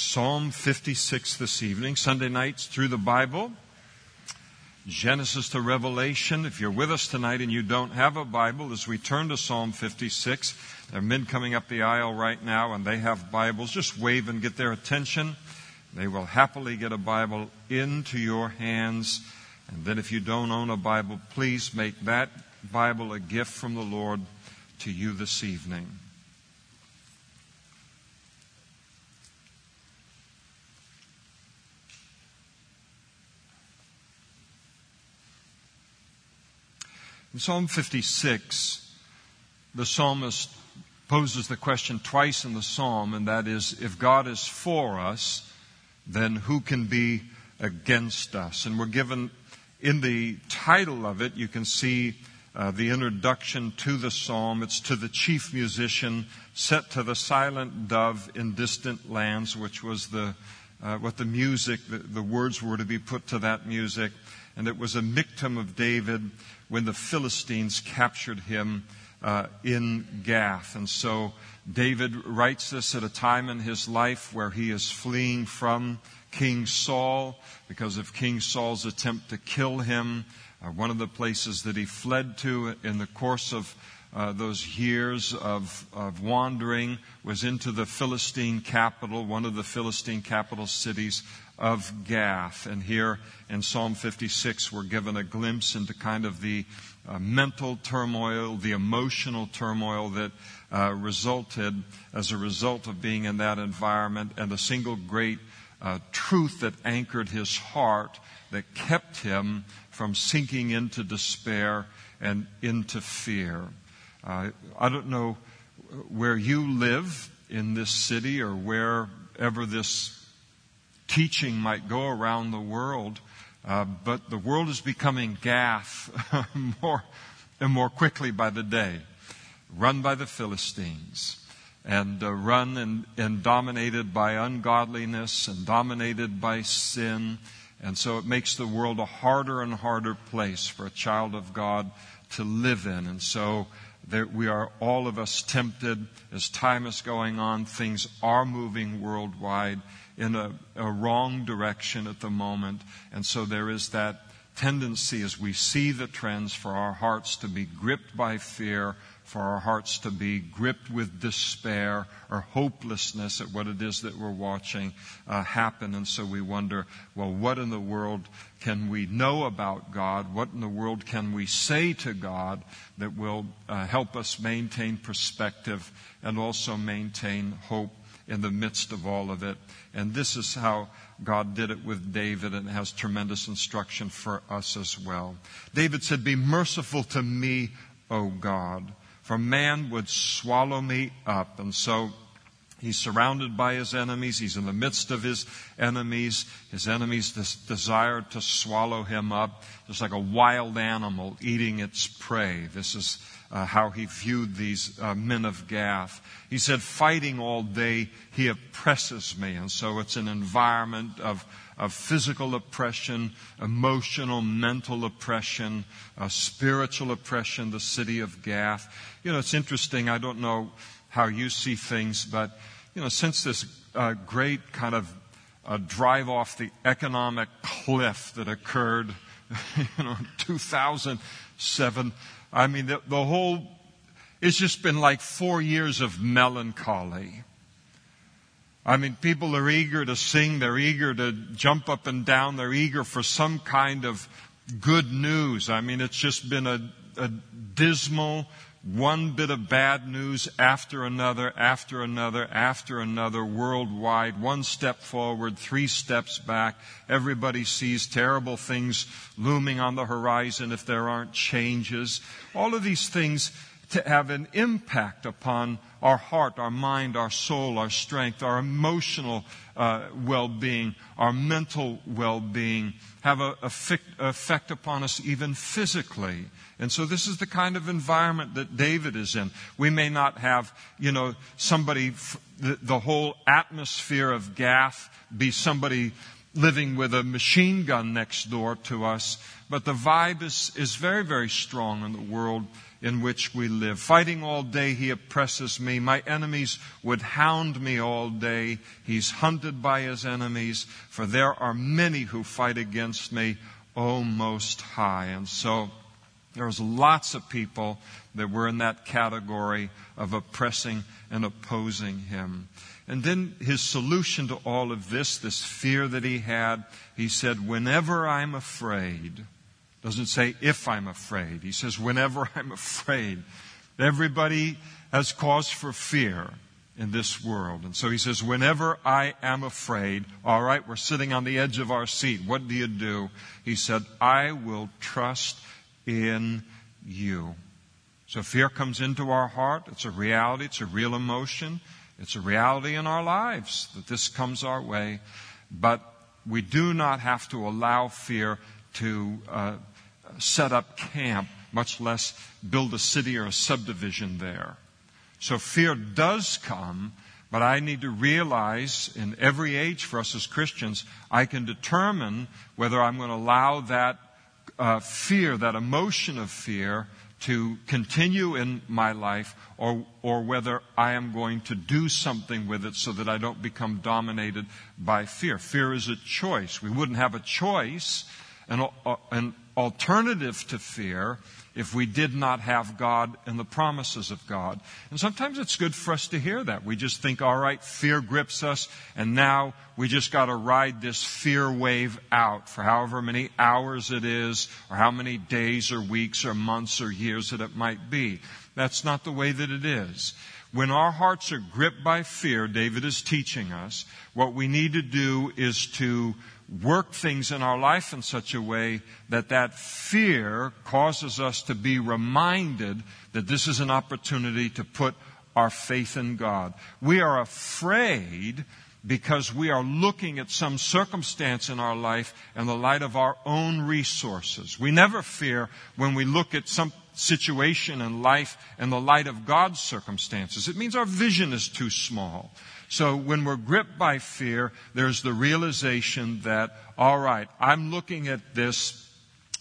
Psalm 56 this evening, Sunday nights through the Bible, Genesis to Revelation. If you're with us tonight and you don't have a Bible, as we turn to Psalm 56, there are men coming up the aisle right now and they have Bibles. Just wave and get their attention. They will happily get a Bible into your hands. And then if you don't own a Bible, please make that Bible a gift from the Lord to you this evening. In Psalm 56, the psalmist poses the question twice in the psalm, and that is if God is for us, then who can be against us? And we're given in the title of it, you can see uh, the introduction to the psalm. It's to the chief musician, set to the silent dove in distant lands, which was the uh, what the music, the, the words were to be put to that music. And it was a Michtam of David when the Philistines captured him uh, in Gath. And so David writes this at a time in his life where he is fleeing from King Saul because of King Saul's attempt to kill him. Uh, one of the places that he fled to in the course of uh, those years of, of wandering was into the Philistine capital, one of the Philistine capital cities of Gath. And here in Psalm 56, we're given a glimpse into kind of the uh, mental turmoil, the emotional turmoil that uh, resulted as a result of being in that environment, and the single great uh, truth that anchored his heart that kept him from sinking into despair and into fear. Uh, I don't know where you live in this city or wherever this teaching might go around the world, uh, but the world is becoming Gath more and more quickly by the day, run by the Philistines and uh, run and, and dominated by ungodliness and dominated by sin. And so it makes the world a harder and harder place for a child of God to live in. And so there, we are all of us tempted as time is going on. Things are moving worldwide in a, a wrong direction at the moment. And so there is that tendency as we see the trends for our hearts to be gripped by fear, for our hearts to be gripped with despair or hopelessness at what it is that we're watching uh, happen. And so we wonder, well, what in the world can we know about God? What in the world can we say to God that will uh, help us maintain perspective and also maintain hope in the midst of all of it? And this is how God did it with David and has tremendous instruction for us as well. David said, Be merciful to me, O God, for man would swallow me up. And so He's surrounded by his enemies. He's in the midst of his enemies. His enemies des- desire to swallow him up, just like a wild animal eating its prey. This is uh, how he viewed these uh, men of Gath. He said, fighting all day, he oppresses me. And so it's an environment of, of physical oppression, emotional, mental oppression, uh, spiritual oppression, the city of Gath. You know, it's interesting. I don't know how you see things, but you know, since this uh, great kind of uh, drive off the economic cliff that occurred, you know, 2007, I mean, the, the whole, it's just been like four years of melancholy. I mean, people are eager to sing, they're eager to jump up and down, they're eager for some kind of good news. I mean, it's just been a, a dismal, one bit of bad news after another, after another, after another, worldwide, one step forward, three steps back. Everybody sees terrible things looming on the horizon if there aren't changes. All of these things to have an impact upon our heart, our mind, our soul, our strength, our emotional uh, well being, our mental well being, have an effect upon us even physically. And so this is the kind of environment that David is in. We may not have, you know, somebody, the, whole atmosphere of Gath be somebody living with a machine gun next door to us, but the vibe is, is very, very strong in the world in which we live. Fighting all day, he oppresses me. My enemies would hound me all day. He's hunted by his enemies, for there are many who fight against me, O Most High. And so there's lots of people that were in that category of oppressing and opposing him. And then his solution to all of this, this fear that he had, he said, Whenever I'm afraid, doesn't say if I'm afraid. He says whenever I'm afraid. Everybody has cause for fear in this world. And so he says, whenever I am afraid, all right, we're sitting on the edge of our seat. What do you do? He said, I will trust in you. So fear comes into our heart. It's a reality. It's a real emotion. It's a reality in our lives that this comes our way. But we do not have to allow fear to uh, set up camp, much less build a city or a subdivision there. So fear does come, but I need to realize in every age for us as Christians, I can determine whether I'm going to allow that uh, fear, that emotion of fear, to continue in my life or, or whether I am going to do something with it so that I don't become dominated by fear. Fear is a choice. We wouldn't have a choice, an, uh, an alternative to fear if we did not have God and the promises of God. And sometimes it's good for us to hear that. We just think, all right, fear grips us, and now we just got to ride this fear wave out for however many hours it is, or how many days or weeks or months or years that it might be. That's not the way that it is. When our hearts are gripped by fear, David is teaching us, what we need to do is to work things in our life in such a way that that fear causes us to be reminded that this is an opportunity to put our faith in God. We are afraid because we are looking at some circumstance in our life in the light of our own resources. We never fear when we look at some situation in life in the light of God's circumstances. It means our vision is too small. So when we're gripped by fear, there's the realization that, all right, I'm looking at this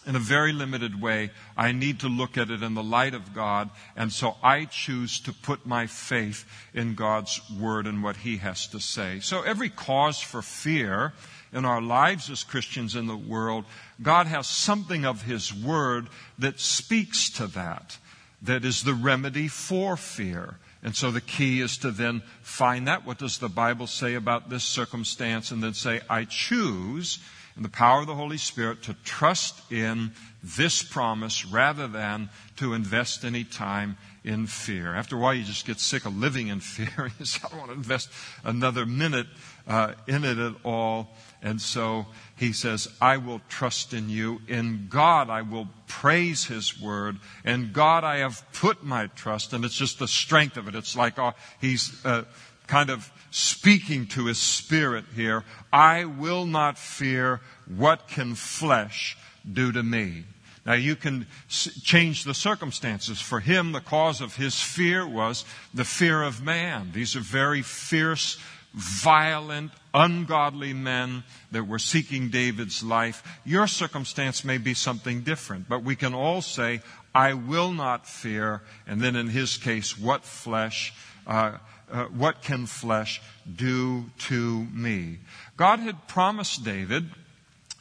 in a very limited way. I need to look at it in the light of God. And so I choose to put my faith in God's word and what he has to say. So every cause for fear in our lives as Christians in the world, God has something of his word that speaks to that, that is the remedy for fear. And so the key is to then find that. What does the Bible say about this circumstance? And then say, I choose, in the power of the Holy Spirit, to trust in this promise rather than to invest any time in fear. After a while, you just get sick of living in fear. you say, I don't want to invest another minute uh, in it at all. And so he says, I will trust in you. In God I will praise his word. In God I have put my trust. And it's just the strength of it. It's like uh, he's uh, kind of speaking to his spirit here. I will not fear what can flesh do to me. Now you can change the circumstances. For him, the cause of his fear was the fear of man. These are very fierce violent, ungodly men that were seeking David's life. Your circumstance may be something different, but we can all say, I will not fear. And then in his case, what flesh, uh, uh, what can flesh do to me? God had promised David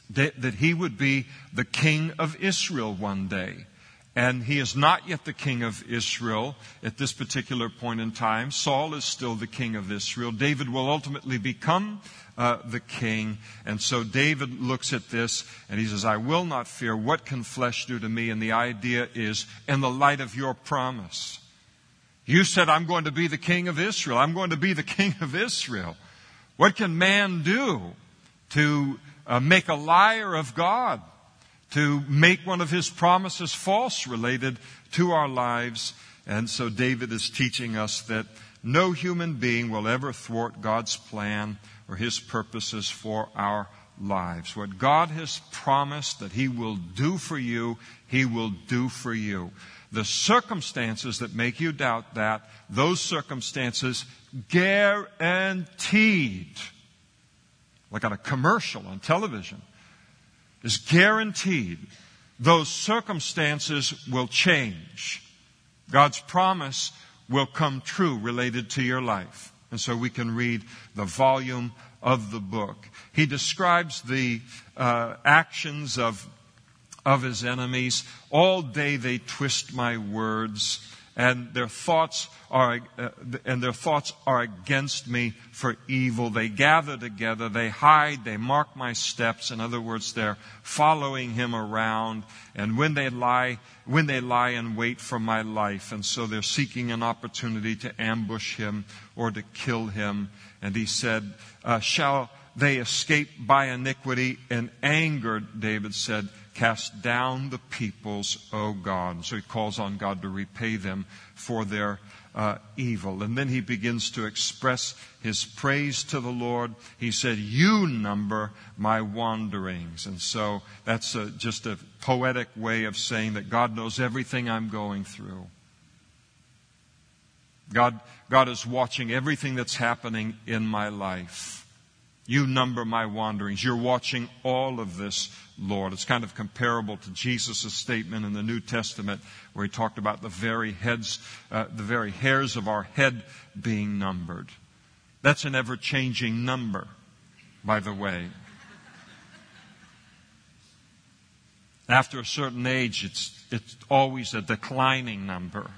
that, that he would be the king of Israel one day. And he is not yet the king of Israel at this particular point in time. Saul is still the king of Israel. David will ultimately become uh, the king. And so David looks at this and he says, I will not fear. What can flesh do to me? And the idea is, in the light of your promise. You said, I'm going to be the king of Israel. I'm going to be the king of Israel. What can man do to uh, make a liar of God? To make one of his promises false related to our lives. And so David is teaching us that no human being will ever thwart God's plan or his purposes for our lives. What God has promised that he will do for you, he will do for you. The circumstances that make you doubt that, those circumstances guaranteed, like on a commercial on television, is guaranteed those circumstances will change. God's promise will come true related to your life. And so we can read the volume of the book. He describes the uh, actions of, of his enemies. All day they twist my words and their thoughts are uh, and their thoughts are against me for evil. They gather together they hide they mark my steps. In other words they're following him around. And when they lie when they lie in wait for my life and so they're seeking an opportunity to ambush him or to kill him. And he said uh, shall they escape by iniquity? And anger david said Cast down the peoples, O God. So he calls on God to repay them for their uh, evil. And then he begins to express his praise to the Lord. He said, You number my wanderings. And so that's a, just a poetic way of saying that God knows everything I'm going through. God, God is watching everything that's happening in my life. You number my wanderings. You're watching all of this, Lord. It's kind of comparable to Jesus' statement in the New Testament where he talked about the very heads, uh, the very hairs of our head being numbered. That's an ever changing number, by the way. After a certain age, it's, it's always a declining number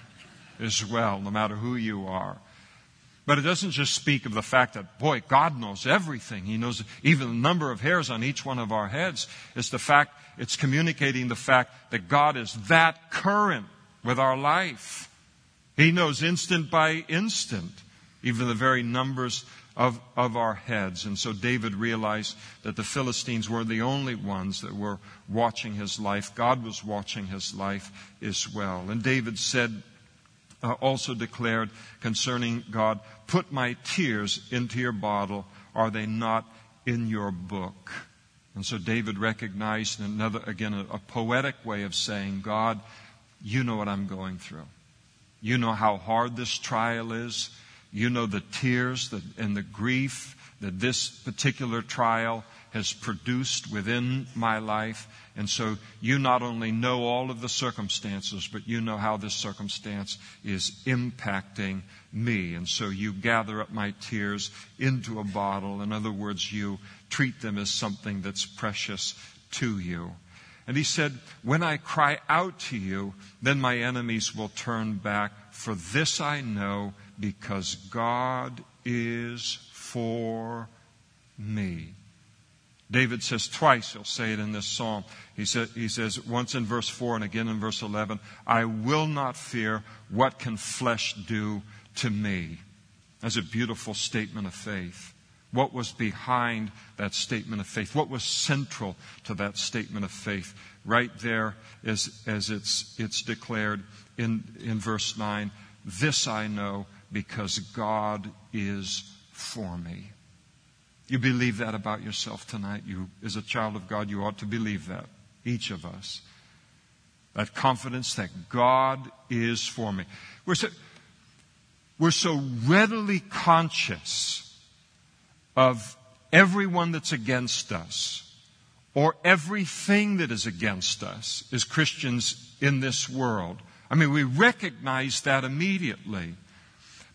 as well, no matter who you are. But it doesn't just speak of the fact that, boy, God knows everything. He knows even the number of hairs on each one of our heads. It's the fact, it's communicating the fact that God is that current with our life. He knows instant by instant, even the very numbers of, of our heads. And so David realized that the Philistines were the only ones that were watching his life. God was watching his life as well. And David said, uh, also declared concerning God, Put my tears into your bottle. Are they not in your book? And so David recognized another, again, a, a poetic way of saying, God, you know what I'm going through. You know how hard this trial is. You know the tears and the grief that this particular trial has produced within my life. And so you not only know all of the circumstances, but you know how this circumstance is impacting me. And so you gather up my tears into a bottle. In other words, you treat them as something that's precious to you. And he said, When I cry out to you, then my enemies will turn back. For this I know, because God is for me. David says twice, he'll say it in this psalm. He, say, he says once in verse 4 and again in verse 11, I will not fear what can flesh do to me. That's a beautiful statement of faith. What was behind that statement of faith? What was central to that statement of faith? Right there as, as it's, it's declared in, in verse 9, this I know because God is for me. You believe that about yourself tonight. You, as a child of God, you ought to believe that. Each of us. That confidence that God is for me. We're so, we're so readily conscious of everyone that's against us or everything that is against us as Christians in this world. I mean, we recognize that immediately.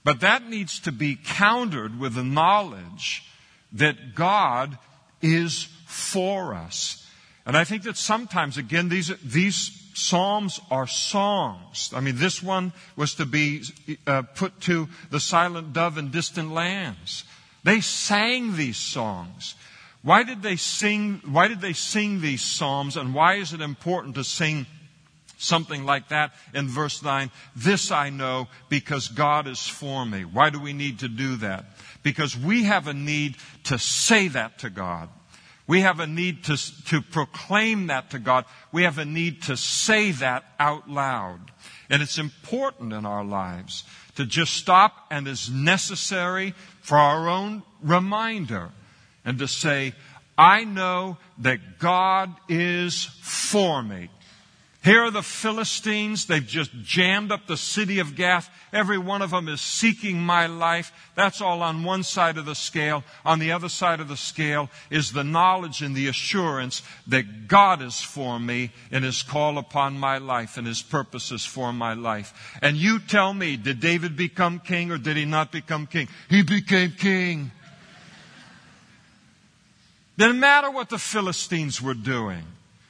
But that needs to be countered with the knowledge that God is for us. And I think that sometimes, again, these, these psalms are songs. I mean, this one was to be uh, put to the silent dove in distant lands. They sang these songs. Why did they sing, why did they sing these psalms and why is it important to sing something like that in verse 9? This I know because God is for me. Why do we need to do that? because we have a need to say that to God. We have a need to, to proclaim that to God. We have a need to say that out loud. And it's important in our lives to just stop and is necessary for our own reminder and to say, I know that God is for me. Here are the Philistines. They've just jammed up the city of Gath. Every one of them is seeking my life. That's all on one side of the scale. On the other side of the scale is the knowledge and the assurance that God is for me and his call upon my life and his purposes for my life. And you tell me, did David become king or did he not become king? He became king. Didn't matter what the Philistines were doing.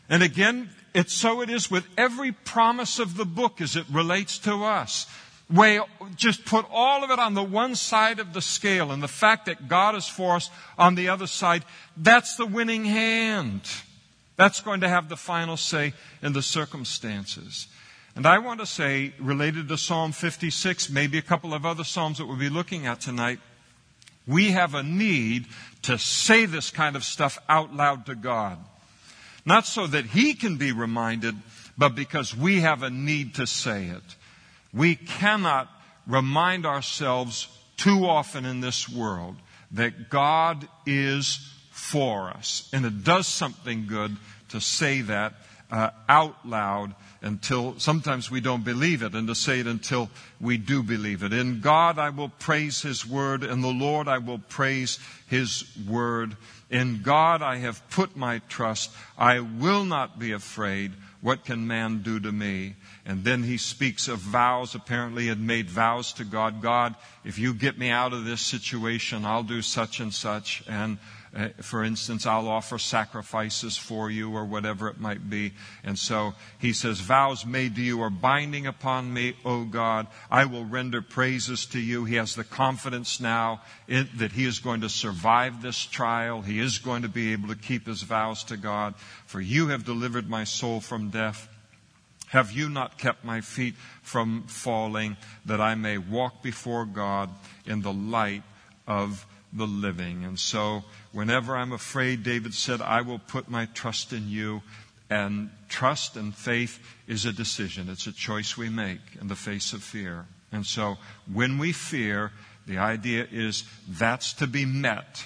And again, it's so it is with every promise of the book as it relates to us. We just put all of it on the one side of the scale and the fact that God is for us on the other side, that's the winning hand. That's going to have the final say in the circumstances. And I want to say, related to Psalm 56, maybe a couple of other Psalms that we'll be looking at tonight, we have a need to say this kind of stuff out loud to God. Not so that He can be reminded, but because we have a need to say it. We cannot remind ourselves too often in this world that God is for us. And it does something good to say that uh, out loud until sometimes we don't believe it, and to say it until we do believe it. In God I will praise His word, in the Lord I will praise His word. In God I have put my trust. I will not be afraid. What can man do to me? And then he speaks of vows, apparently had made vows to God. God, if you get me out of this situation, I'll do such and such. And uh, for instance, I'll offer sacrifices for you or whatever it might be. And so he says, vows made to you are binding upon me, O God. I will render praises to you. He has the confidence now in, that he is going to survive this trial. He is going to be able to keep his vows to God. For you have delivered my soul from death. Have you not kept my feet from falling that I may walk before God in the light of the living? And so Whenever I'm afraid, David said, I will put my trust in you. And trust and faith is a decision. It's a choice we make in the face of fear. And so when we fear, the idea is that's to be met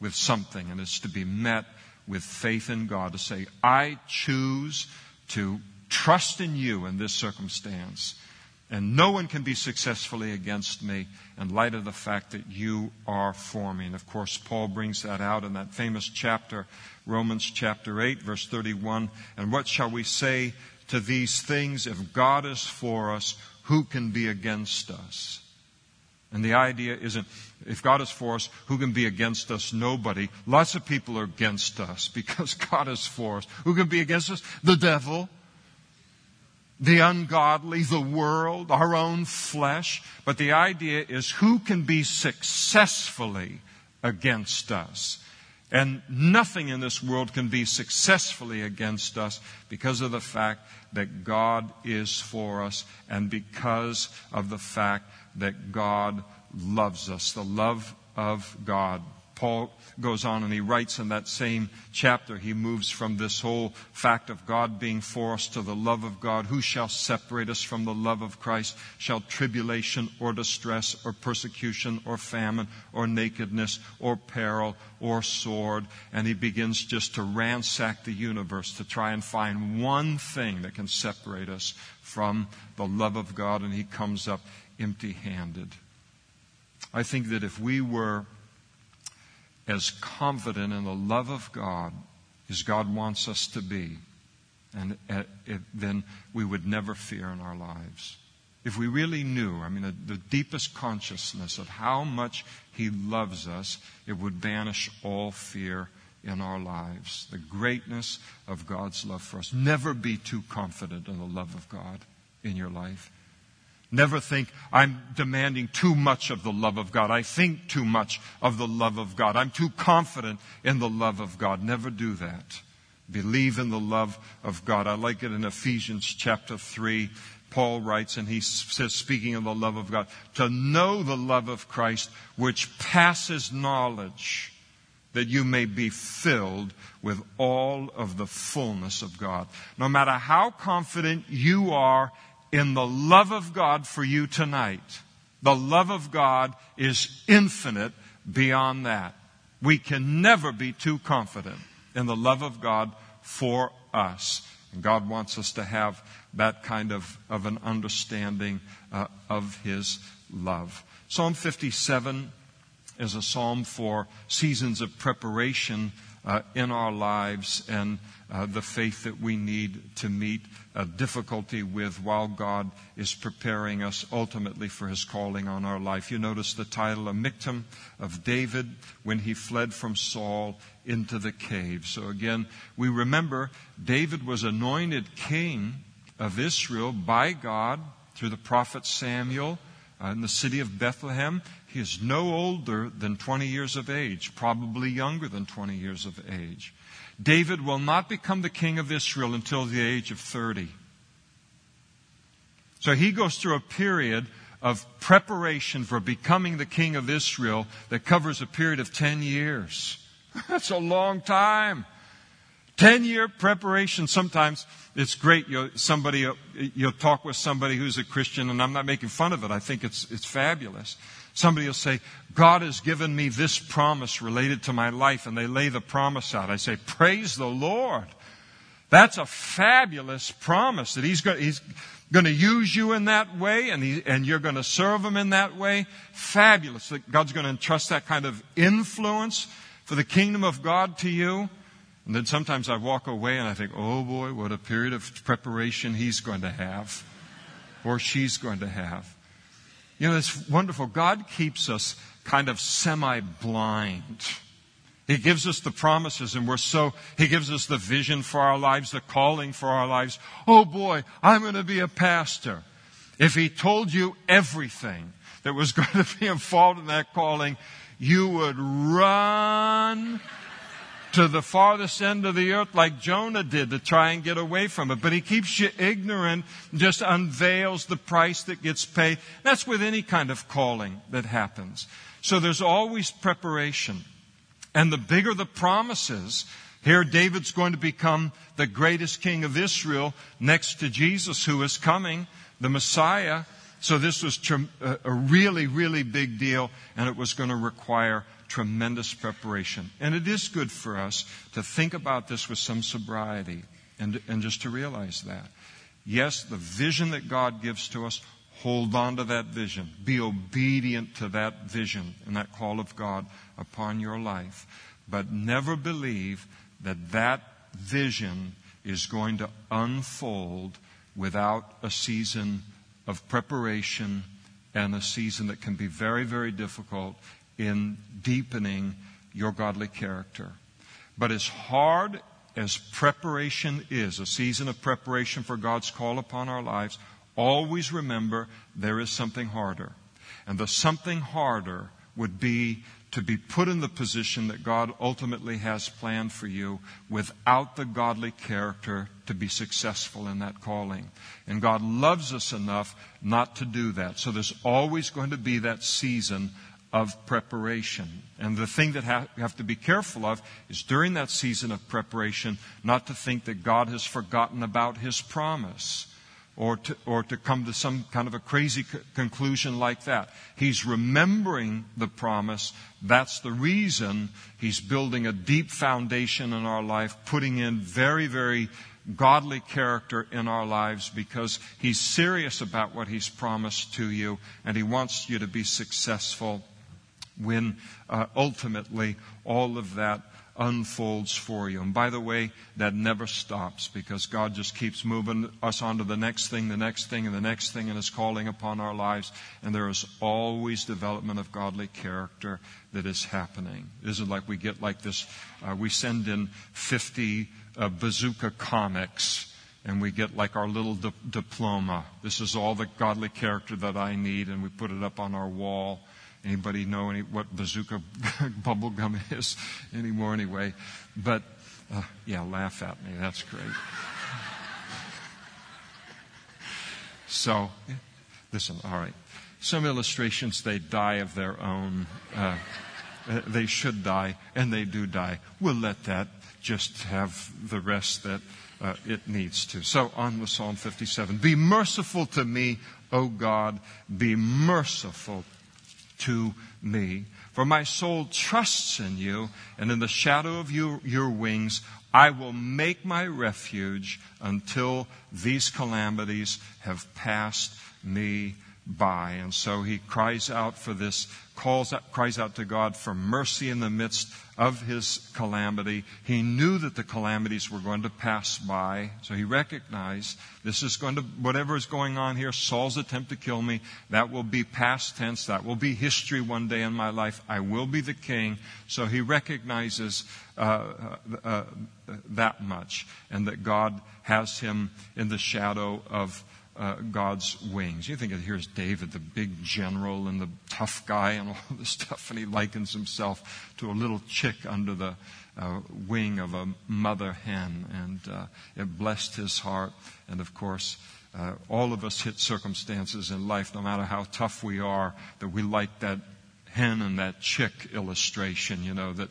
with something, and it's to be met with faith in God to say, I choose to trust in you in this circumstance. And no one can be successfully against me in light of the fact that you are for me. And of course, Paul brings that out in that famous chapter, Romans chapter 8, verse 31. And what shall we say to these things? If God is for us, who can be against us? And the idea isn't, if God is for us, who can be against us? Nobody. Lots of people are against us because God is for us. Who can be against us? The devil the ungodly, the world, our own flesh. But the idea is who can be successfully against us? And nothing in this world can be successfully against us because of the fact that God is for us and because of the fact that God loves us. The love of God Paul goes on and he writes in that same chapter, he moves from this whole fact of God being for us to the love of God. Who shall separate us from the love of Christ? Shall tribulation or distress or persecution or famine or nakedness or peril or sword? And he begins just to ransack the universe to try and find one thing that can separate us from the love of God, and he comes up empty handed. I think that if we were as confident in the love of God as God wants us to be, and uh, then we would never fear in our lives. If we really knew, I mean, the, the deepest consciousness of how much He loves us, it would banish all fear in our lives. The greatness of God's love for us. Never be too confident in the love of God in your life. Never think I'm demanding too much of the love of God. I think too much of the love of God. I'm too confident in the love of God. Never do that. Believe in the love of God. I like it in Ephesians chapter 3. Paul writes, and he says, speaking of the love of God, to know the love of Christ, which passes knowledge, that you may be filled with all of the fullness of God. No matter how confident you are in the love of God for you tonight. The love of God is infinite beyond that. We can never be too confident in the love of God for us. And God wants us to have that kind of, of an understanding uh, of His love. Psalm 57 is a psalm for seasons of preparation uh, in our lives and uh, the faith that we need to meet a difficulty with while God is preparing us ultimately for his calling on our life. You notice the title, A Michtam of David when he fled from Saul into the cave. So again, we remember David was anointed king of Israel by God through the prophet Samuel uh, in the city of Bethlehem. He is no older than 20 years of age, probably younger than 20 years of age. David will not become the king of Israel until the age of 30. So he goes through a period of preparation for becoming the king of Israel that covers a period of 10 years. That's a long time. 10 year preparation. Sometimes it's great. You'll, somebody, you'll talk with somebody who's a Christian, and I'm not making fun of it. I think it's, it's fabulous. Somebody will say, God has given me this promise related to my life, and they lay the promise out. I say, Praise the Lord. That's a fabulous promise that He's going, he's to use you in that way, and, he, and you're going to serve Him in that way. Fabulous that God's going to entrust that kind of influence for the kingdom of God to you. And then sometimes I walk away and I think, oh boy, what a period of preparation he's going to have, or she's going to have. You know, it's wonderful. God keeps us kind of semi blind. He gives us the promises and we're so, He gives us the vision for our lives, the calling for our lives. Oh boy, I'm going to be a pastor. If He told you everything that was going to be involved in that calling, you would run to the farthest end of the earth like Jonah did to try and get away from it. But he keeps you ignorant, just unveils the price that gets paid. That's with any kind of calling that happens. So there's always preparation. And the bigger the promises, here David's going to become the greatest king of Israel next to Jesus who is coming, the Messiah. So this was a really, really big deal and it was going to require tremendous preparation. And it is good for us to think about this with some sobriety and, and just to realize that. Yes, the vision that God gives to us, hold on to that vision. Be obedient to that vision and that call of God upon your life. But never believe that that vision is going to unfold without a season of preparation and a season that can be very, very difficult in deepening your godly character. But as hard as preparation is, a season of preparation for God's call upon our lives, always remember there is something harder. And the something harder would be to be put in the position that God ultimately has planned for you without the godly character to be successful in that calling. And God loves us enough not to do that. So there's always going to be that season of preparation. And the thing that ha- you have to be careful of is during that season of preparation, not to think that God has forgotten about his promise or to, or to come to some kind of a crazy c- conclusion like that. He's remembering the promise. That's the reason he's building a deep foundation in our life, putting in very, very godly character in our lives because he's serious about what he's promised to you and he wants you to be successful when uh, ultimately all of that unfolds for you. And by the way, that never stops because God just keeps moving us on to the next thing, the next thing, and the next thing, and is calling upon our lives. And there is always development of godly character that is happening. Isn't like we get like this, uh, we send in 50 uh, bazooka comics and we get like our little di- diploma. This is all the godly character that I need, and we put it up on our wall. Anybody know any, what bazooka bubble gum is anymore anyway? But, uh, yeah, laugh at me. That's great. so, listen, all right. Some illustrations, they die of their own. Uh, uh, they should die, and they do die. We'll let that just have the rest that uh, it needs to. So on with Psalm 57. Be merciful to me, O God. Be merciful to me. For my soul trusts in you, and in the shadow of your, your wings I will make my refuge until these calamities have passed me by. And so he cries out for this, calls out, cries out to God for mercy in the midst of his calamity. He knew that the calamities were going to pass by, so he recognized this is going to, whatever is going on here, Saul's attempt to kill me, that will be past tense, that will be history one day in my life. I will be the king. So he recognizes uh, uh, uh, that much, and that God has him in the shadow of uh, God's wings. You think of here's David, the big general and the tough guy and all this stuff, and he likens himself to a little chick under the uh, wing of a mother hen, and uh, it blessed his heart. And of course, uh, all of us hit circumstances in life, no matter how tough we are, that we like that hen and that chick illustration, you know, that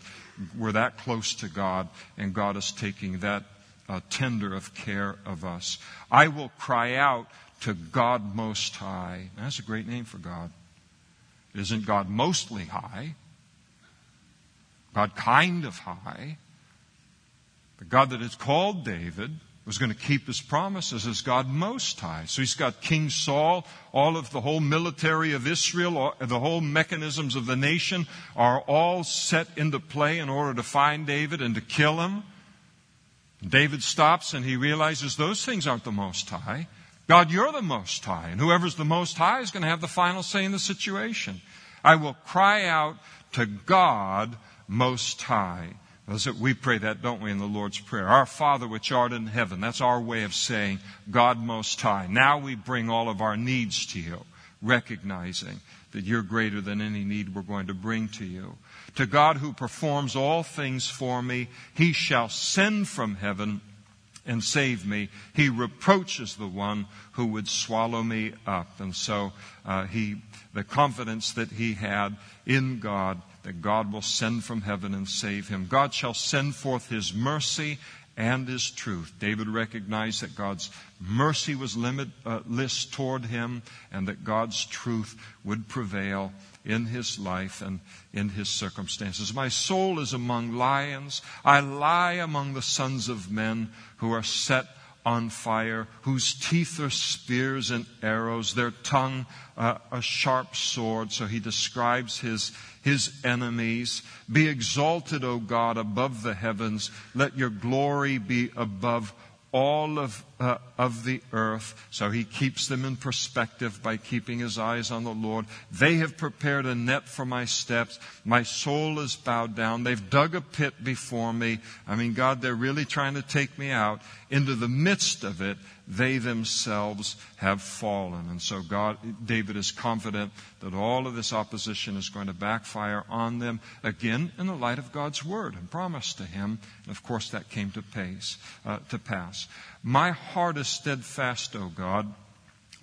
we're that close to God, and God is taking that uh, tender of care of us. I will cry out to God Most High. That's a great name for God. Isn't God mostly high? God kind of high. The God that has called David was going to keep his promises as God Most High. So he's got King Saul, all of the whole military of Israel, the whole mechanisms of the nation are all set into play in order to find David and to kill him. David stops and he realizes those things aren't the Most High. God, you're the Most High, and whoever's the Most High is going to have the final say in the situation. I will cry out to God Most High. We pray that, don't we, in the Lord's Prayer? Our Father which art in heaven. That's our way of saying God Most High. Now we bring all of our needs to you, recognizing that you're greater than any need we're going to bring to you. To God who performs all things for me, he shall send from heaven and save me. He reproaches the one who would swallow me up. And so uh, he, the confidence that he had in God, that God will send from heaven and save him. God shall send forth his mercy and his truth. David recognized that God's mercy was limitless uh, toward him and that God's truth would prevail in his life and in his circumstances. My soul is among lions. I lie among the sons of men who are set on fire, whose teeth are spears and arrows, their tongue uh, a sharp sword. So he describes his, his enemies. Be exalted, O God, above the heavens. Let your glory be above all of, uh, of the earth. So he keeps them in perspective by keeping his eyes on the Lord. They have prepared a net for my steps. My soul is bowed down. They've dug a pit before me. I mean, God, they're really trying to take me out. Into the midst of it, they themselves have fallen. And so God, David is confident that all of this opposition is going to backfire on them again in the light of God's word and promise to him. And of course, that came to pace, uh, to pass. My heart is steadfast, O God.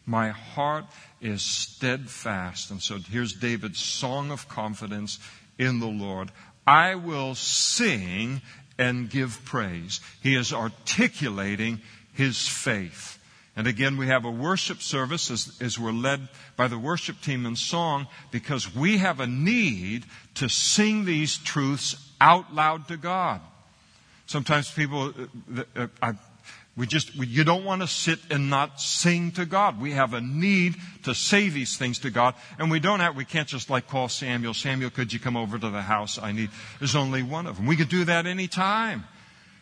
My heart is steadfast. And so here's David's song of confidence in the Lord. I will sing and give praise. He is articulating his faith. And again, we have a worship service as, as, we're led by the worship team in song because we have a need to sing these truths out loud to God. Sometimes people, uh, uh, uh we just, we, you don't want to sit and not sing to God. We have a need to say these things to God. And we don't have, we can't just like call Samuel, Samuel, could you come over to the house? I need, there's only one of them. We could do that any time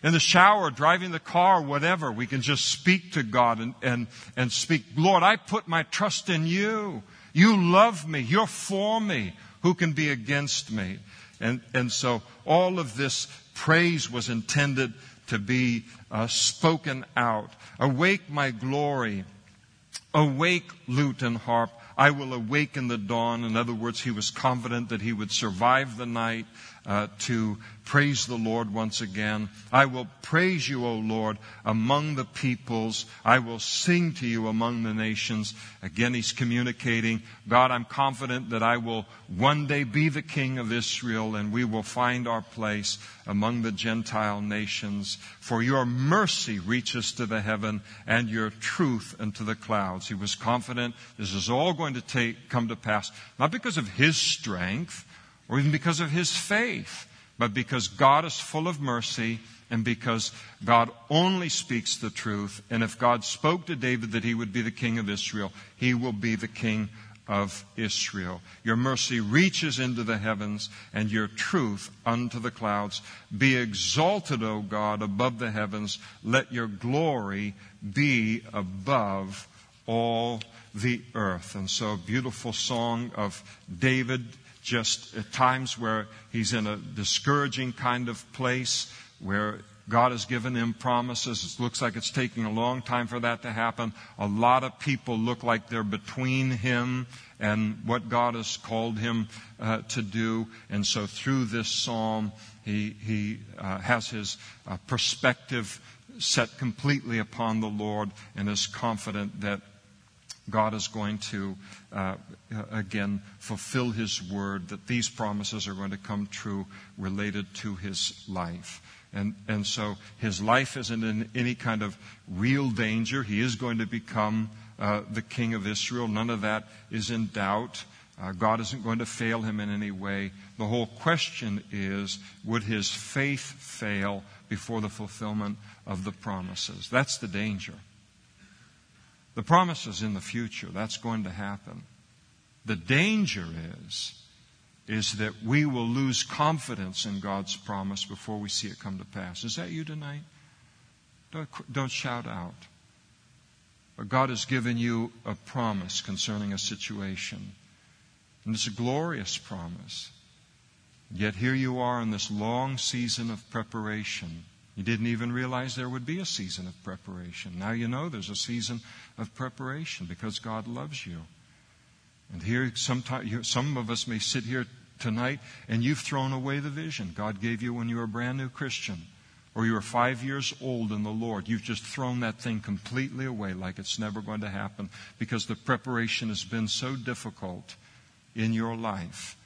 in the shower, driving the car, whatever, we can just speak to God and, and, and speak, Lord, I put my trust in you. You love me. You're for me. Who can be against me? And, and so all of this praise was intended to be uh, spoken out. Awake my glory. Awake, lute and harp. I will awaken the dawn. In other words, he was confident that he would survive the night uh, to praise the Lord once again. I will praise you, O Lord, among the peoples. I will sing to you among the nations. Again, he's communicating, God, I'm confident that I will one day be the king of Israel and we will find our place among the Gentile nations. For your mercy reaches to the heaven and your truth unto the clouds. He was confident this is all going to take, come to pass, not because of his strength, or even because of his faith, but because God is full of mercy and because God only speaks the truth. And if God spoke to David that he would be the king of Israel, he will be the king of Israel. Your mercy reaches into the heavens and your truth unto the clouds. Be exalted, O God, above the heavens. Let your glory be above all the earth. And so, beautiful song of David, just at times where he's in a discouraging kind of place, where God has given him promises. It looks like it's taking a long time for that to happen. A lot of people look like they're between him and what God has called him uh, to do. And so through this psalm, he, he uh, has his uh, perspective set completely upon the Lord and is confident that God is going to, uh, again, fulfill His word, that these promises are going to come true related to His life. And, and so his life isn't in any kind of real danger. He is going to become uh, the king of Israel. None of that is in doubt. Uh, God isn't going to fail him in any way. The whole question is would his faith fail before the fulfillment of the promises? That's the danger. The promises in the future, that's going to happen. The danger is is that we will lose confidence in God's promise before we see it come to pass. Is that you tonight? Don't, don't shout out. But God has given you a promise concerning a situation. And it's a glorious promise. Yet here you are in this long season of preparation. You didn't even realize there would be a season of preparation. Now you know there's a season of preparation because God loves you. And here, sometimes, some of us may sit here tonight and you've thrown away the vision God gave you when you were a brand new Christian or you were five years old in the Lord. You've just thrown that thing completely away like it's never going to happen because the preparation has been so difficult in your life.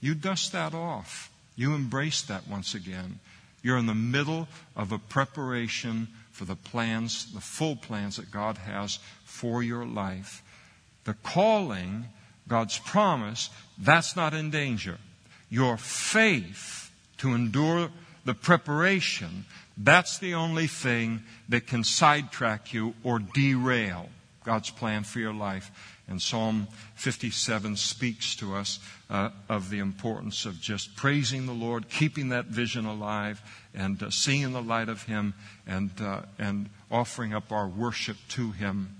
You dust that off. You embrace that once again. You're in the middle of a preparation for the plans, the full plans that God has for your life. The calling God's promise, that's not in danger. Your faith to endure the preparation, that's the only thing that can sidetrack you or derail God's plan for your life. And Psalm 57 speaks to us uh, of the importance of just praising the Lord, keeping that vision alive, and uh, seeing the light of Him, and, uh, and offering up our worship to Him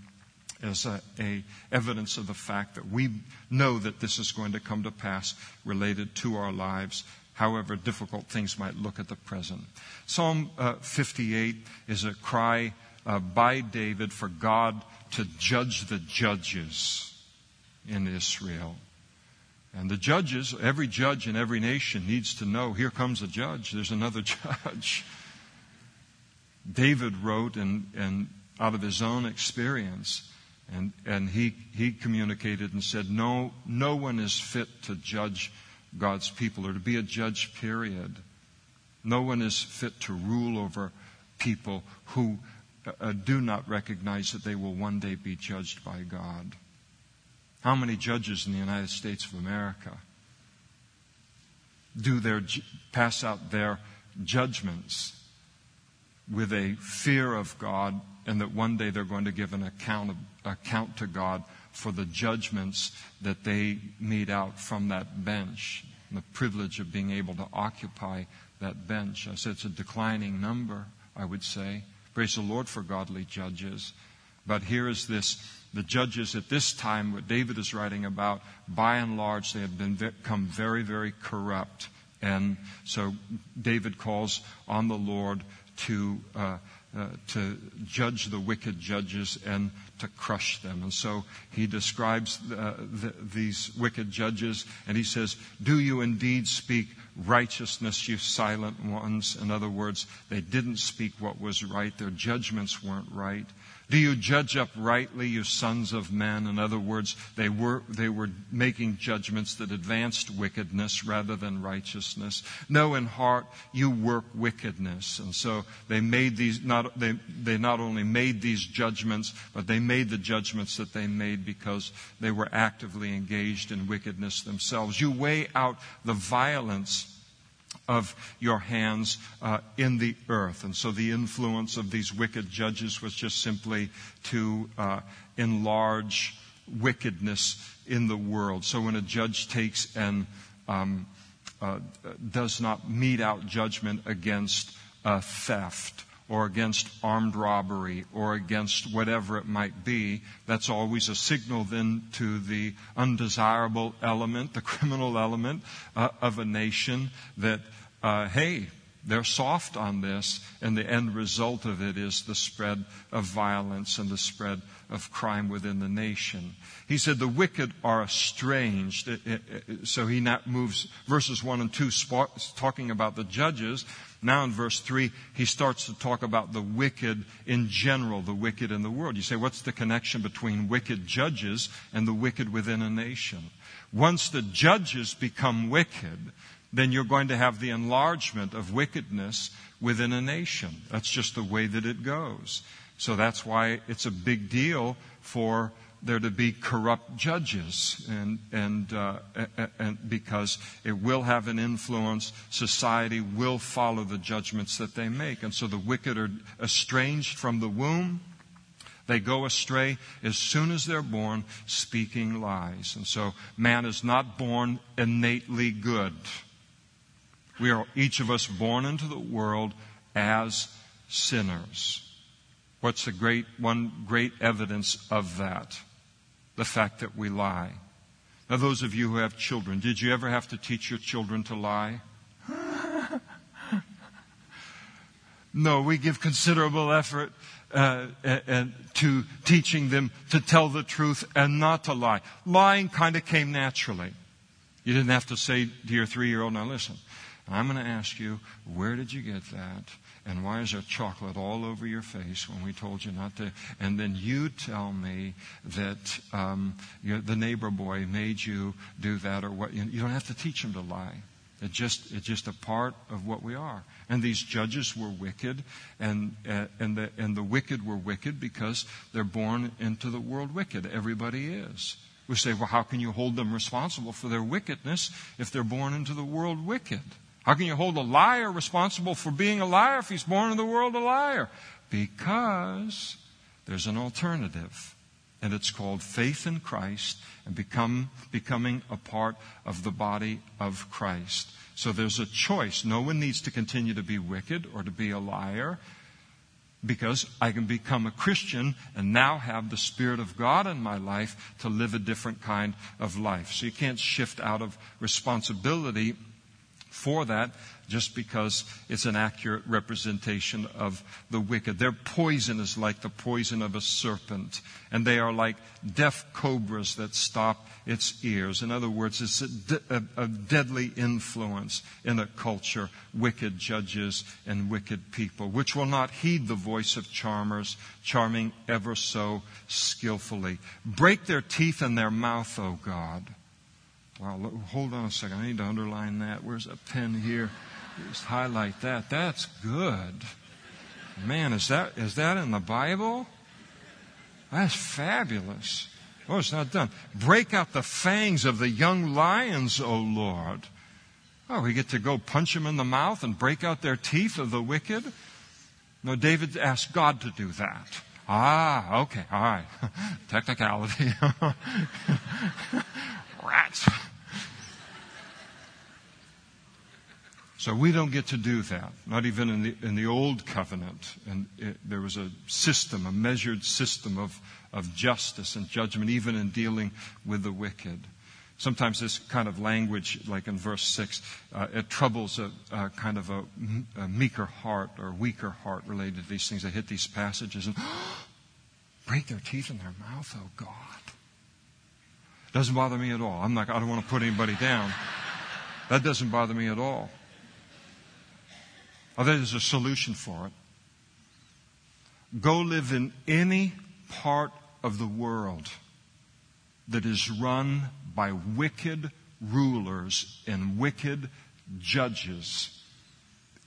as a, a, evidence of the fact that we know that this is going to come to pass related to our lives, however difficult things might look at the present. Psalm uh, 58 is a cry uh, by David for God to judge the judges in Israel. And the judges, every judge in every nation needs to know here comes a judge, there's another judge. David wrote, and, and out of his own experience, and, and he, he communicated and said, no, no one is fit to judge God's people or to be a judge, period. No one is fit to rule over people who uh, do not recognize that they will one day be judged by God. How many judges in the United States of America do their, pass out their judgments with a fear of God and that one day they're going to give an account, of, account to God for the judgments that they mete out from that bench and the privilege of being able to occupy that bench. I said it's a declining number, I would say. Praise the Lord for godly judges. But here is this the judges at this time, what David is writing about, by and large, they have been, become very, very corrupt. And so David calls on the Lord to uh, uh, to judge the wicked judges and to crush them. And so he describes uh, the, these wicked judges and he says, Do you indeed speak righteousness, you silent ones? In other words, they didn't speak what was right, their judgments weren't right. Do you judge uprightly, you sons of men? In other words, they were, they were making judgments that advanced wickedness rather than righteousness. No, in heart, you work wickedness. And so they made these, not, they, they not only made these judgments, but they made the judgments that they made because they were actively engaged in wickedness themselves. You weigh out the violence of your hands uh, in the earth. And so the influence of these wicked judges was just simply to uh, enlarge wickedness in the world. So when a judge takes and um, uh, does not mete out judgment against a theft, or against armed robbery or against whatever it might be, that's always a signal then to the undesirable element, the criminal element uh, of a nation that uh, hey, they're soft on this, and the end result of it is the spread of violence and the spread of crime within the nation. He said the wicked are estranged. So he now moves verses 1 and 2 talking about the judges. Now in verse 3, he starts to talk about the wicked in general, the wicked in the world. You say, what's the connection between wicked judges and the wicked within a nation? Once the judges become wicked, then you're going to have the enlargement of wickedness within a nation. That's just the way that it goes. So that's why it's a big deal for there to be corrupt judges, and and uh, and because it will have an influence. Society will follow the judgments that they make, and so the wicked are estranged from the womb. They go astray as soon as they're born, speaking lies, and so man is not born innately good. We are each of us born into the world as sinners. What's the great, one great evidence of that? The fact that we lie. Now, those of you who have children, did you ever have to teach your children to lie? no, we give considerable effort uh, and to teaching them to tell the truth and not to lie. Lying kind of came naturally. You didn't have to say to your three year old, now listen, I'm going to ask you, where did you get that? And why is there chocolate all over your face when we told you not to? And then you tell me that um, the neighbor boy made you do that or what. You don't have to teach him to lie. It's just, it's just a part of what we are. And these judges were wicked, and, uh, and, the, and the wicked were wicked because they're born into the world wicked. Everybody is. We say, well, how can you hold them responsible for their wickedness if they're born into the world wicked? How can you hold a liar responsible for being a liar if he's born in the world a liar? Because there's an alternative. And it's called faith in Christ and become, becoming a part of the body of Christ. So there's a choice. No one needs to continue to be wicked or to be a liar because I can become a Christian and now have the Spirit of God in my life to live a different kind of life. So you can't shift out of responsibility for that just because it's an accurate representation of the wicked. Their poison is like the poison of a serpent, and they are like deaf cobras that stop its ears. In other words, it's a, de- a, a deadly influence in a culture, wicked judges and wicked people, which will not heed the voice of charmers, charming ever so skillfully. Break their teeth in their mouth, O God Wow, hold on a second. I need to underline that. Where's a pen here? Just highlight that. That's good. Man, is that is that in the Bible? That's fabulous. Oh, it's not done. Break out the fangs of the young lions, O Lord. Oh, we get to go punch them in the mouth and break out their teeth of the wicked? No, David asked God to do that. Ah, okay, all right. Technicality. Rats. So we don't get to do that, not even in the, in the old covenant. And it, there was a system, a measured system of, of justice and judgment, even in dealing with the wicked. Sometimes this kind of language, like in verse 6, uh, it troubles a, a kind of a, a, meeker heart or weaker heart related to these things. They hit these passages and break their teeth in their mouth, oh God. Doesn't bother me at all. I'm not, I don't want to put anybody down. That doesn't bother me at all. I think there's a solution for it. Go live in any part of the world that is run by wicked rulers and wicked judges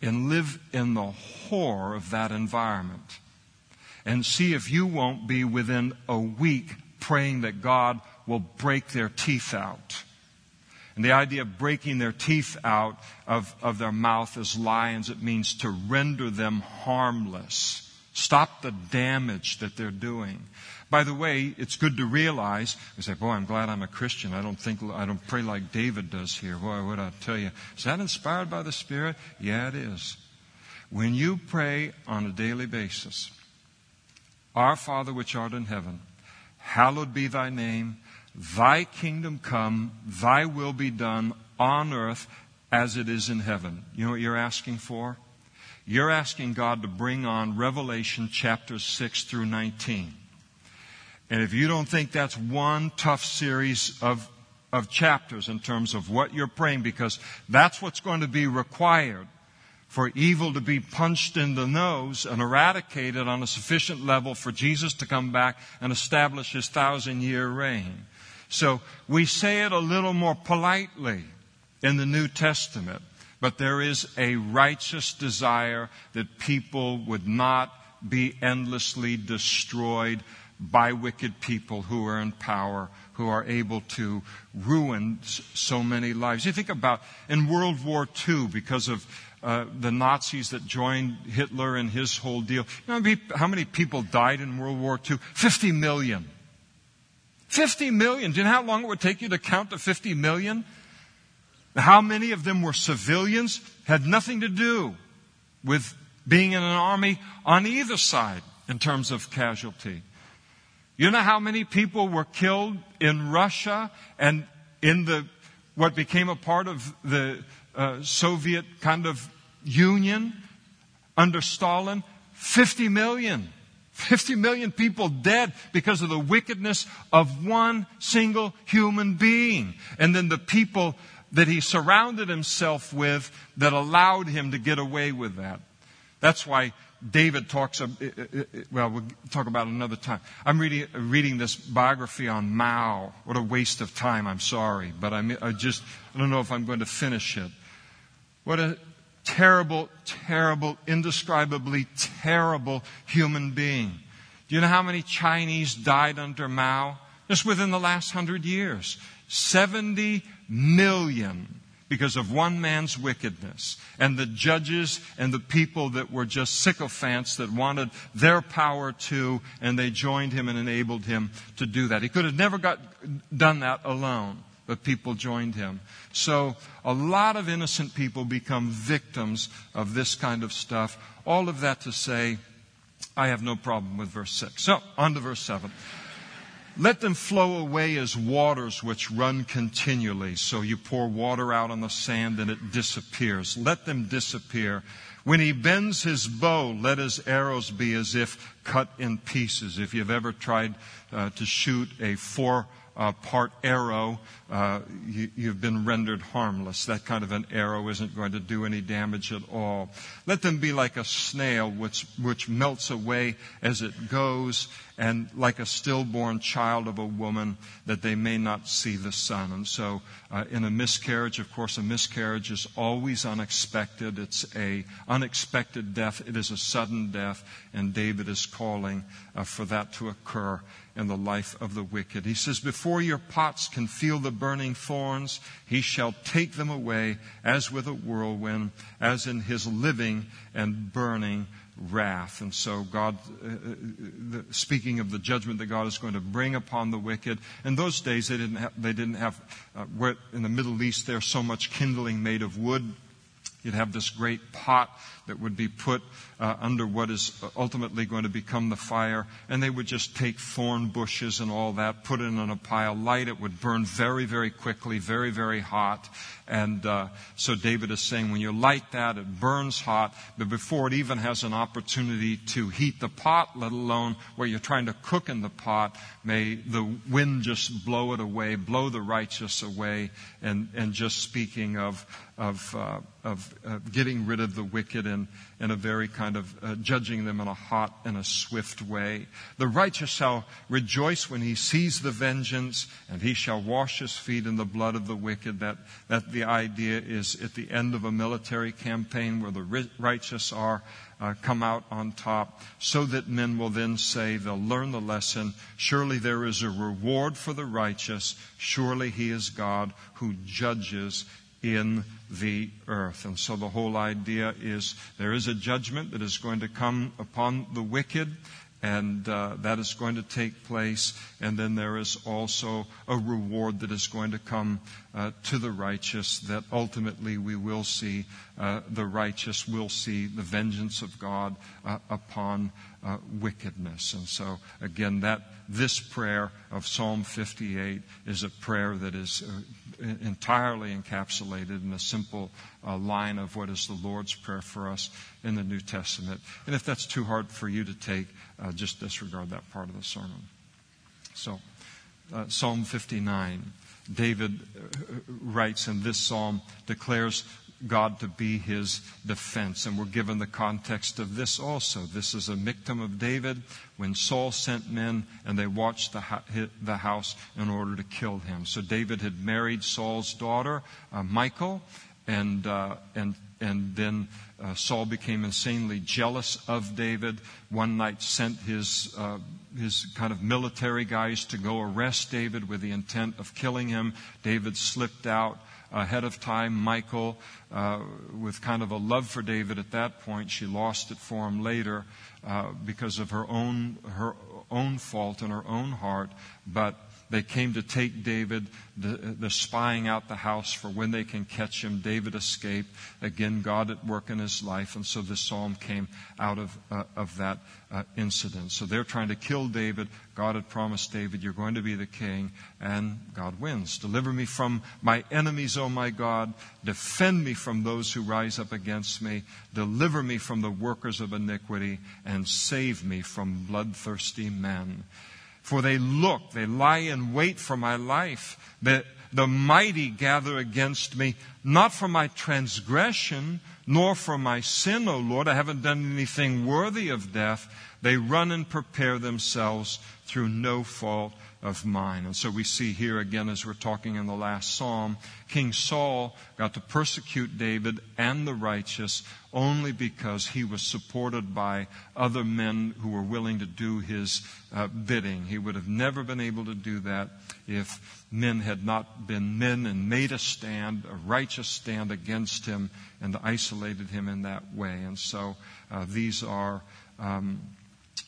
and live in the horror of that environment and see if you won't be within a week praying that God will break their teeth out. And the idea of breaking their teeth out of, of their mouth as lions, it means to render them harmless. Stop the damage that they're doing. By the way, it's good to realize, you say, boy, I'm glad I'm a Christian. I don't think, I don't pray like David does here. Boy, what I tell you. Is that inspired by the Spirit? Yeah, it is. When you pray on a daily basis, Our Father which art in heaven, hallowed be thy name, thy kingdom come, thy will be done on earth as it is in heaven. You know what you're asking for? You're asking God to bring on Revelation chapters 6 through 19. And if you don't think that's one tough series of, of chapters in terms of what you're praying, because that's what's going to be required for evil to be punched in the nose and eradicated on a sufficient level for Jesus to come back and establish his thousand year reign. So we say it a little more politely in the New Testament, but there is a righteous desire that people would not be endlessly destroyed by wicked people who are in power, who are able to ruin so many lives. You think about in World War II, because of uh, the Nazis that joined Hitler and his whole deal. You know how many people died in World War II? 50 million. 50 million. Do you know how long it would take you to count to 50 million? How many of them were civilians? Had nothing to do with being in an army on either side in terms of casualty. You know how many people were killed in Russia and in the what became a part of the uh, Soviet kind of union under Stalin? 50 million. 50 million people dead because of the wickedness of one single human being. And then the people that he surrounded himself with that allowed him to get away with that. That's why David talks, well, we'll talk about it another time. I'm reading, reading this biography on Mao. What a waste of time, I'm sorry. But I'm, I just, I don't know if I'm going to finish it. What a terrible, terrible, indescribably terrible human being. Do you know how many Chinese died under Mao? Just within the last hundred years. 70 million because of one man's wickedness. And the judges and the people that were just sycophants that wanted their power too, and they joined him and enabled him to do that. He could have never got done that alone, but people joined him. So a lot of innocent people become victims of this kind of stuff. All of that to say, I have no problem with verse 6. So, on to verse 7. Let them flow away as waters which run continually. So you pour water out on the sand and it disappears. Let them disappear. When he bends his bow, let his arrows be as if cut in pieces. If you've ever tried uh, to shoot a four uh, part arrow, uh, you, have been rendered harmless. That kind of an arrow isn't going to do any damage at all. Let them be like a snail which, which melts away as it goes, and like a stillborn child of a woman, that they may not see the sun. And so, uh, in a miscarriage, of course, a miscarriage is always unexpected. It's a unexpected death. It is a sudden death, and David is calling uh, for that to occur in the life of the wicked. He says, Before your pots can feel the burning thorns, he shall take them away as with a whirlwind, as in his living and burning wrath. And so, God, uh, uh speaking of the judgment that God is going to bring upon the wicked, in those days they didn't have, they didn't have uh, where in the Middle East there's so much kindling made of wood. You'd have this great pot that would be put uh, under what is ultimately going to become the fire, and they would just take thorn bushes and all that, put it in a pile, light it, would burn very, very quickly, very, very hot. And uh, so David is saying, when you light that, it burns hot, but before it even has an opportunity to heat the pot, let alone where you're trying to cook in the pot, may the wind just blow it away, blow the righteous away. And, and just speaking of of, uh, of uh, getting rid of the wicked and in a very kind of uh, judging them in a hot and a swift way. The righteous shall rejoice when he sees the vengeance, and he shall wash his feet in the blood of the wicked. That, that the idea is at the end of a military campaign where the righteous are uh, come out on top, so that men will then say, they'll learn the lesson. Surely there is a reward for the righteous. Surely he is God who judges in the earth. And so the whole idea is there is a judgment that is going to come upon the wicked, and uh, that is going to take place. And then there is also a reward that is going to come uh, to the righteous, that ultimately we will see uh, the righteous will see the vengeance of God uh, upon uh, wickedness. And so, again, that this prayer of Psalm 58 is a prayer that is uh, entirely encapsulated in a simple uh, line of what is the Lord's Prayer for us in the New Testament. And if that's too hard for you to take, uh, just disregard that part of the sermon. So, uh, Psalm 59. David uh, writes in this psalm, declares God to be his defense. And we're given the context of this also. This is a Michtam of David when Saul sent men and they watched the, the house in order to kill him. So David had married Saul's daughter, uh, Michal, and, uh, and, and then uh, Saul became insanely jealous of David. One night sent his, uh, his kind of military guys to go arrest David with the intent of killing him. David slipped out ahead of time. Michal, uh, with kind of a love for David at that point, she lost it for him later uh, because of her own her own fault in her own heart. But they came to take David. They're spying out the house for when they can catch him. David escaped. Again, God at work in his life. And so this psalm came out of, uh, of that uh, incident. So they're trying to kill David. God had promised David, You're going to be the king. And God wins. Deliver me from my enemies, O my God. Defend me from those who rise up against me. Deliver me from the workers of iniquity. And save me from bloodthirsty men. For they look, they lie in wait for my life. The, the mighty gather against me, not for my transgression, nor for my sin, O Lord. I haven't done anything worthy of death. They run and prepare themselves through no fault of mine. And so we see here again, as we're talking in the last psalm, King Saul got to persecute David and the righteous only because he was supported by other men who were willing to do his uh, bidding. He would have never been able to do that if men had not been men and made a stand, a righteous stand against him, and isolated him in that way. And so uh, these are. Um,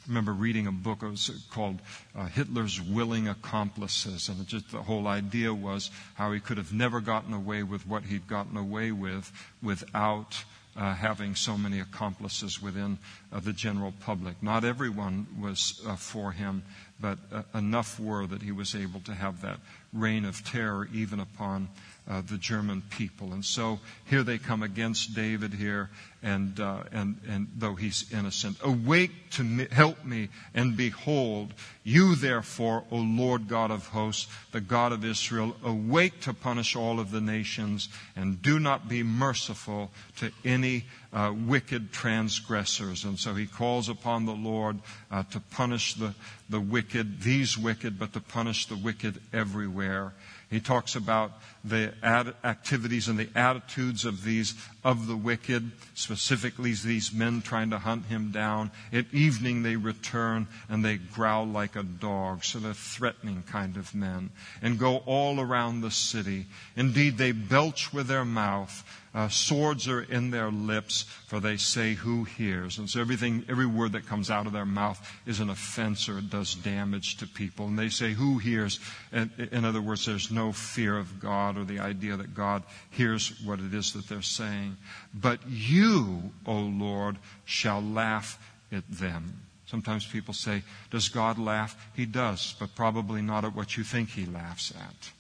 remember reading a book called uh, Hitler's Willing Accomplices, and just the whole idea was how he could have never gotten away with what he'd gotten away with without uh, having so many accomplices within uh, the general public. Not everyone was uh, for him, but uh, enough were that he was able to have that reign of terror even upon uh, the German people. And so here they come against David here, and, uh, and, and though he's innocent. Awake to me, help me, and behold, you therefore, O Lord God of hosts, the God of Israel, awake to punish all of the nations, and do not be merciful to any uh, wicked transgressors. And so he calls upon the Lord uh, to punish the, the wicked, these wicked, but to punish the wicked everywhere. He talks about the activities and the attitudes of these of the wicked, specifically these men trying to hunt him down. At evening they return and they growl like a dog, so they're threatening kind of men, and go all around the city. Indeed, they belch with their mouth uh, swords are in their lips, for they say, Who hears? And so everything, every word that comes out of their mouth is an offense or it does damage to people. And they say, Who hears? And, in other words, there's no fear of God or the idea that God hears what it is that they're saying. But you, O Lord, shall laugh at them. Sometimes people say, Does God laugh? He does, but probably not at what you think he laughs at.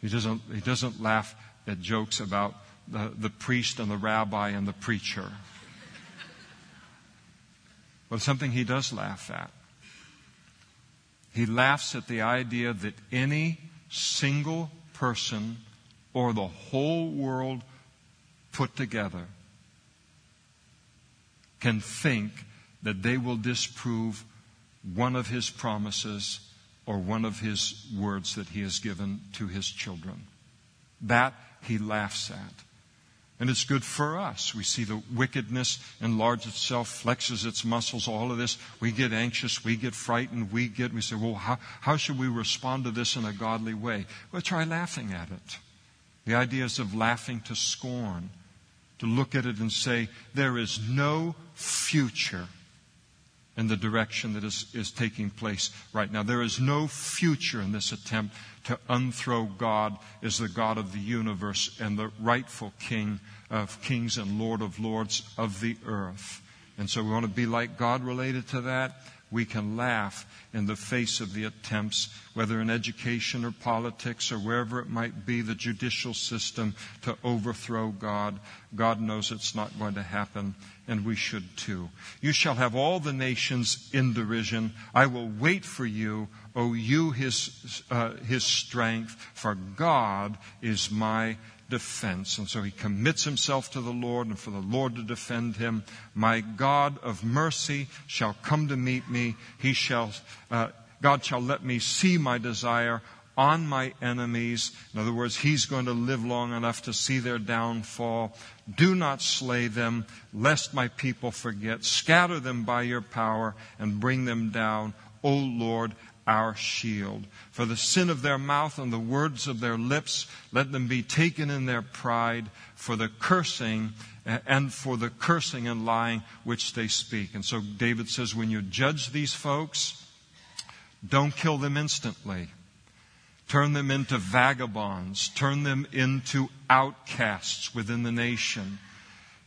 He doesn't, he doesn't laugh at jokes about the, the priest and the rabbi and the preacher. But something he does laugh at. He laughs at the idea that any single person or the whole world put together can think that they will disprove one of his promises or one of his words that he has given to his children. That he laughs at. And it's good for us. We see the wickedness enlarge itself, flexes its muscles, all of this. We get anxious, we get frightened, we get, we say, well, how, how should we respond to this in a godly way? Well, try laughing at it. The idea is of laughing to scorn, to look at it and say, there is no future in the direction that is, is taking place right now. There is no future in this attempt to unthrow God as the God of the universe and the rightful King of kings and Lord of lords of the earth. And so we want to be like God related to that. We can laugh in the face of the attempts, whether in education or politics or wherever it might be, the judicial system to overthrow God. God knows it's not going to happen, and we should too. You shall have all the nations in derision. I will wait for you, O you, his, uh, his strength, for God is my defense. And so he commits himself to the Lord and for the Lord to defend him. My God of mercy shall come to meet me. He shall, uh, God shall let me see my desire on my enemies. In other words, he's going to live long enough to see their downfall. Do not slay them, lest my people forget. Scatter them by your power and bring them down. O Lord, our shield. For the sin of their mouth and the words of their lips, let them be taken in their pride for the cursing and for the cursing and lying which they speak. And so David says, when you judge these folks, don't kill them instantly. Turn them into vagabonds. Turn them into outcasts within the nation.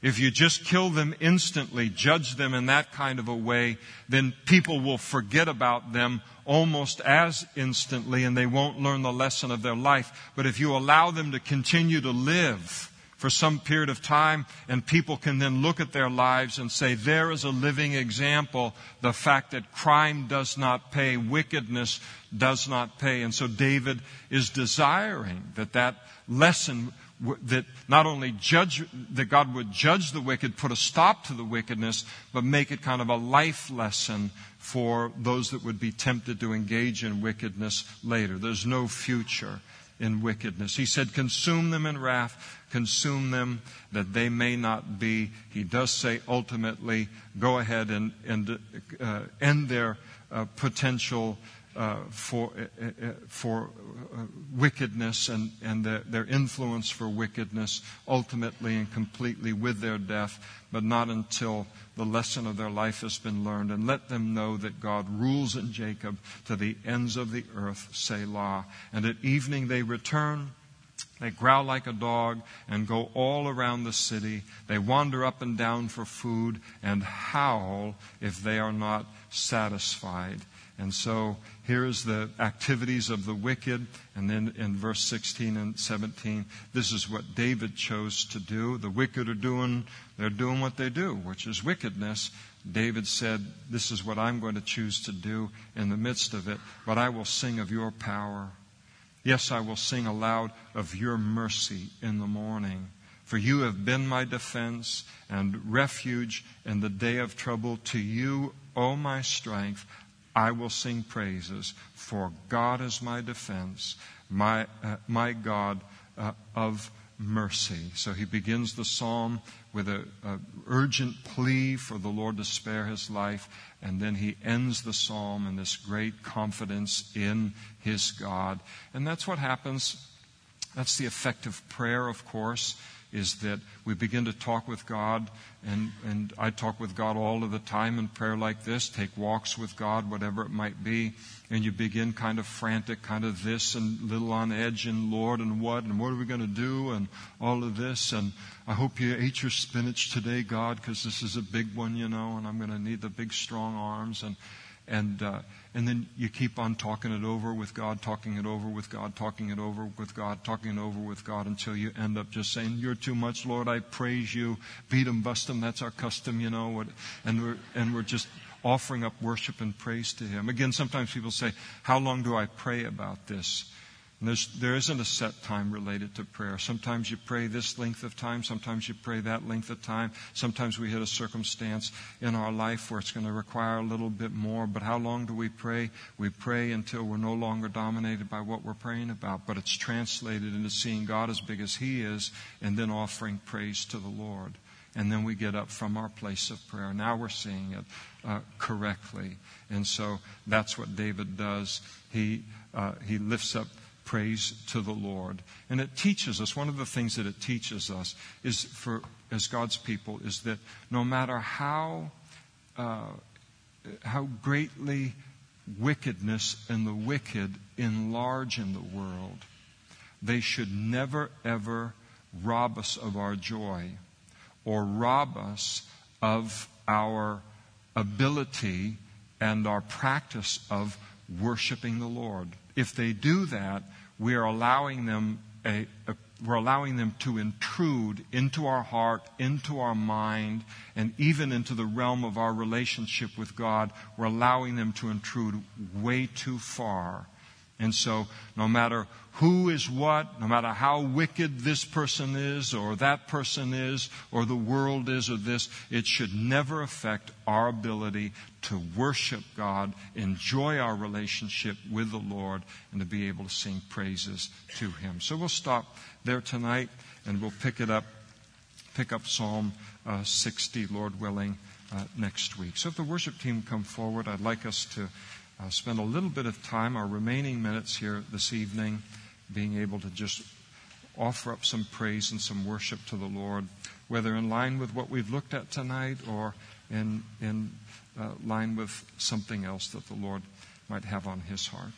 If you just kill them instantly, judge them in that kind of a way, then people will forget about them almost as instantly and they won't learn the lesson of their life. But if you allow them to continue to live for some period of time and people can then look at their lives and say, there is a living example, the fact that crime does not pay, wickedness does not pay. And so David is desiring that that lesson that not only judge, that God would judge the wicked, put a stop to the wickedness, but make it kind of a life lesson for those that would be tempted to engage in wickedness later. There's no future in wickedness. He said, consume them in wrath, consume them that they may not be. He does say ultimately, go ahead and, and uh, end their uh, potential uh, for, uh, uh, for uh, wickedness and, and the, their influence for wickedness ultimately and completely with their death, but not until the lesson of their life has been learned. And let them know that God rules in Jacob to the ends of the earth, Selah. And at evening they return. They growl like a dog and go all around the city. They wander up and down for food and howl if they are not satisfied. And so here's the activities of the wicked. And then in verse 16 and 17, this is what David chose to do. The wicked are doing, they're doing what they do, which is wickedness. David said, This is what I'm going to choose to do in the midst of it, but I will sing of your power. Yes, I will sing aloud of your mercy in the morning. For you have been my defense and refuge in the day of trouble. To you, O my strength, I will sing praises, for God is my defense, my, uh, my God uh, of mercy. So he begins the psalm with an urgent plea for the Lord to spare his life, and then he ends the psalm in this great confidence in his God. And that's what happens. That's the effect of prayer, of course is that we begin to talk with God, and, and I talk with God all of the time in prayer like this, take walks with God, whatever it might be, and you begin kind of frantic, kind of this, and little on edge, and Lord, and what, and what are we going to do, and all of this, and I hope you ate your spinach today, God, because this is a big one, you know, and I'm going to need the big strong arms, and and uh, and then you keep on talking it over with God, talking it over with God, talking it over with God, talking it over with God until you end up just saying, "You're too much, Lord. I praise you." Beat 'em, bust 'em. That's our custom, you know. And we're and we're just offering up worship and praise to Him. Again, sometimes people say, "How long do I pray about this?" There's, there isn't a set time related to prayer. Sometimes you pray this length of time, sometimes you pray that length of time. Sometimes we hit a circumstance in our life where it's going to require a little bit more. But how long do we pray? We pray until we're no longer dominated by what we're praying about. But it's translated into seeing God as big as He is and then offering praise to the Lord. And then we get up from our place of prayer. Now we're seeing it uh, correctly. And so that's what David does. He, uh, he lifts up praise to the Lord. And it teaches us, one of the things that it teaches us is for, as God's people, is that no matter how, uh, how greatly wickedness and the wicked enlarge in the world, they should never ever rob us of our joy or rob us of our ability and our practice of worshiping the Lord. If they do that, we are allowing them a, a, we're allowing them to intrude into our heart, into our mind, and even into the realm of our relationship with God. We're allowing them to intrude way too far. And so, no matter who is what, no matter how wicked this person is, or that person is, or the world is, or this, it should never affect our ability to worship God, enjoy our relationship with the Lord, and to be able to sing praises to Him. So we'll stop there tonight, and we'll pick it up, pick up Psalm uh, 60, Lord willing, uh, next week. So if the worship team come forward, I'd like us to uh, spend a little bit of time, our remaining minutes here this evening, being able to just offer up some praise and some worship to the Lord, whether in line with what we've looked at tonight or in, in uh, line with something else that the Lord might have on his heart.